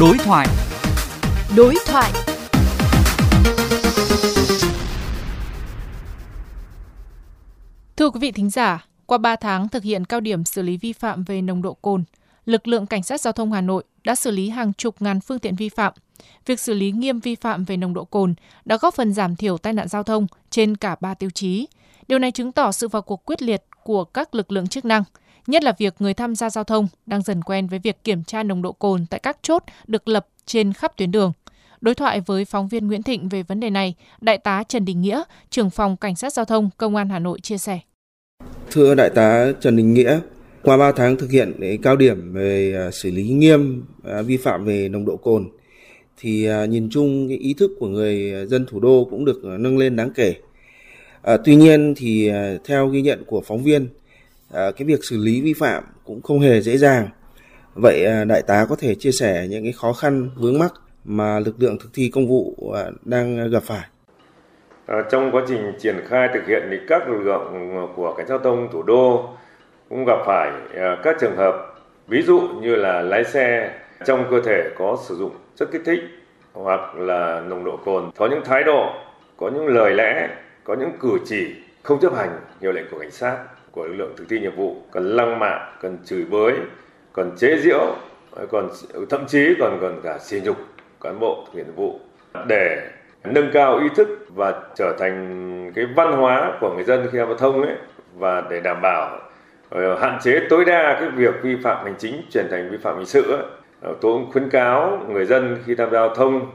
Đối thoại. Đối thoại. Thưa quý vị thính giả, qua 3 tháng thực hiện cao điểm xử lý vi phạm về nồng độ cồn, lực lượng cảnh sát giao thông Hà Nội đã xử lý hàng chục ngàn phương tiện vi phạm. Việc xử lý nghiêm vi phạm về nồng độ cồn đã góp phần giảm thiểu tai nạn giao thông trên cả ba tiêu chí. Điều này chứng tỏ sự vào cuộc quyết liệt của các lực lượng chức năng, nhất là việc người tham gia giao thông đang dần quen với việc kiểm tra nồng độ cồn tại các chốt được lập trên khắp tuyến đường. Đối thoại với phóng viên Nguyễn Thịnh về vấn đề này, Đại tá Trần Đình Nghĩa, trưởng phòng Cảnh sát Giao thông Công an Hà Nội chia sẻ. Thưa Đại tá Trần Đình Nghĩa, qua 3 tháng thực hiện cao điểm về à, xử lý nghiêm à, vi phạm về nồng độ cồn, thì à, nhìn chung cái ý thức của người dân thủ đô cũng được nâng lên đáng kể. À, tuy nhiên thì theo ghi nhận của phóng viên, à, cái việc xử lý vi phạm cũng không hề dễ dàng. Vậy à, đại tá có thể chia sẻ những cái khó khăn vướng mắc mà lực lượng thực thi công vụ à, đang gặp phải? À, trong quá trình triển khai thực hiện thì các lực lượng của cảnh giao thông thủ đô cũng gặp phải à, các trường hợp ví dụ như là lái xe trong cơ thể có sử dụng chất kích thích hoặc là nồng độ cồn có những thái độ có những lời lẽ có những cử chỉ không chấp hành hiệu lệnh của cảnh sát của lực lượng thực thi nhiệm vụ cần lăng mạ, cần chửi bới, còn chế giễu còn, thậm chí còn còn cả xỉ nhục cán bộ thực hiện nhiệm vụ để nâng cao ý thức và trở thành cái văn hóa của người dân khi giao thông ấy, và để đảm bảo ờ, hạn chế tối đa cái việc vi phạm hành chính, chuyển thành vi phạm hình sự ấy. Ờ, tôi cũng khuyến cáo người dân khi tham gia giao thông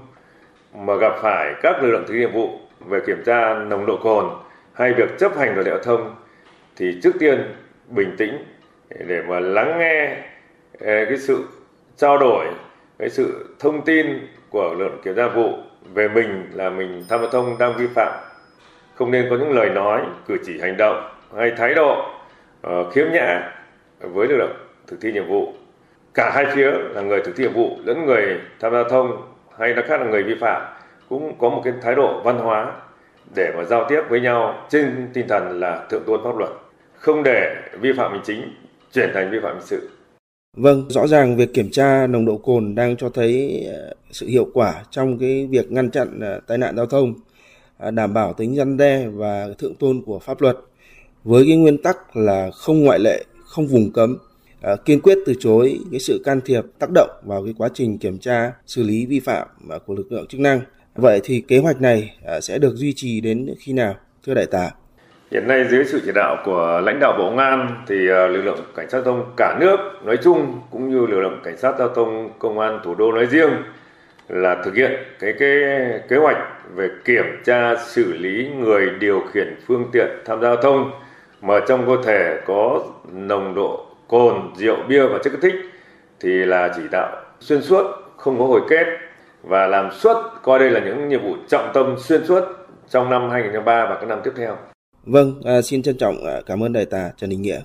mà gặp phải các lực lượng thực hiện nhiệm vụ về kiểm tra nồng độ cồn hay việc chấp hành luật giao thông thì trước tiên bình tĩnh để mà lắng nghe ờ, cái sự trao đổi cái sự thông tin của lực lượng kiểm tra vụ về mình là mình tham gia thông đang vi phạm. Không nên có những lời nói cử chỉ hành động hay thái độ uh, khiếm nhã với lực lượng thực thi nhiệm vụ. Cả hai phía là người thực thi nhiệm vụ lẫn người tham gia thông hay là khác là người vi phạm cũng có một cái thái độ văn hóa để mà giao tiếp với nhau trên tinh thần là thượng tôn pháp luật không để vi phạm hành chính chuyển thành vi phạm hình sự. Vâng, rõ ràng việc kiểm tra nồng độ cồn đang cho thấy ờ, sự hiệu quả trong cái việc ngăn chặn ờ, tai nạn giao thông, à, đảm bảo tính răn đe và thượng tôn của pháp luật với cái nguyên tắc là không ngoại lệ, không vùng cấm, ờ, kiên quyết từ chối cái sự can thiệp tác động vào cái quá trình kiểm tra xử lý vi phạm của lực lượng chức năng. Vậy thì kế hoạch này sẽ được duy trì đến khi nào, thưa đại tá? Hiện nay dưới sự chỉ đạo của lãnh đạo Bộ Công an thì ờ, lực lượng cảnh sát giao thông cả nước nói chung cũng như lực lượng cảnh sát giao thông công an thủ đô nói riêng là thực hiện cái cái kế hoạch về kiểm tra xử lý người điều khiển phương tiện tham gia giao thông mà trong cơ thể có nồng độ cồn, rượu bia và chất kích thích thì là chỉ đạo xuyên suốt, không có hồi kết và làm suốt coi đây là những nhiệm vụ trọng tâm xuyên suốt trong năm 2023 và các năm tiếp theo. Vâng, à, xin trân trọng à, cảm ơn đại tá Trần Đình Nghĩa.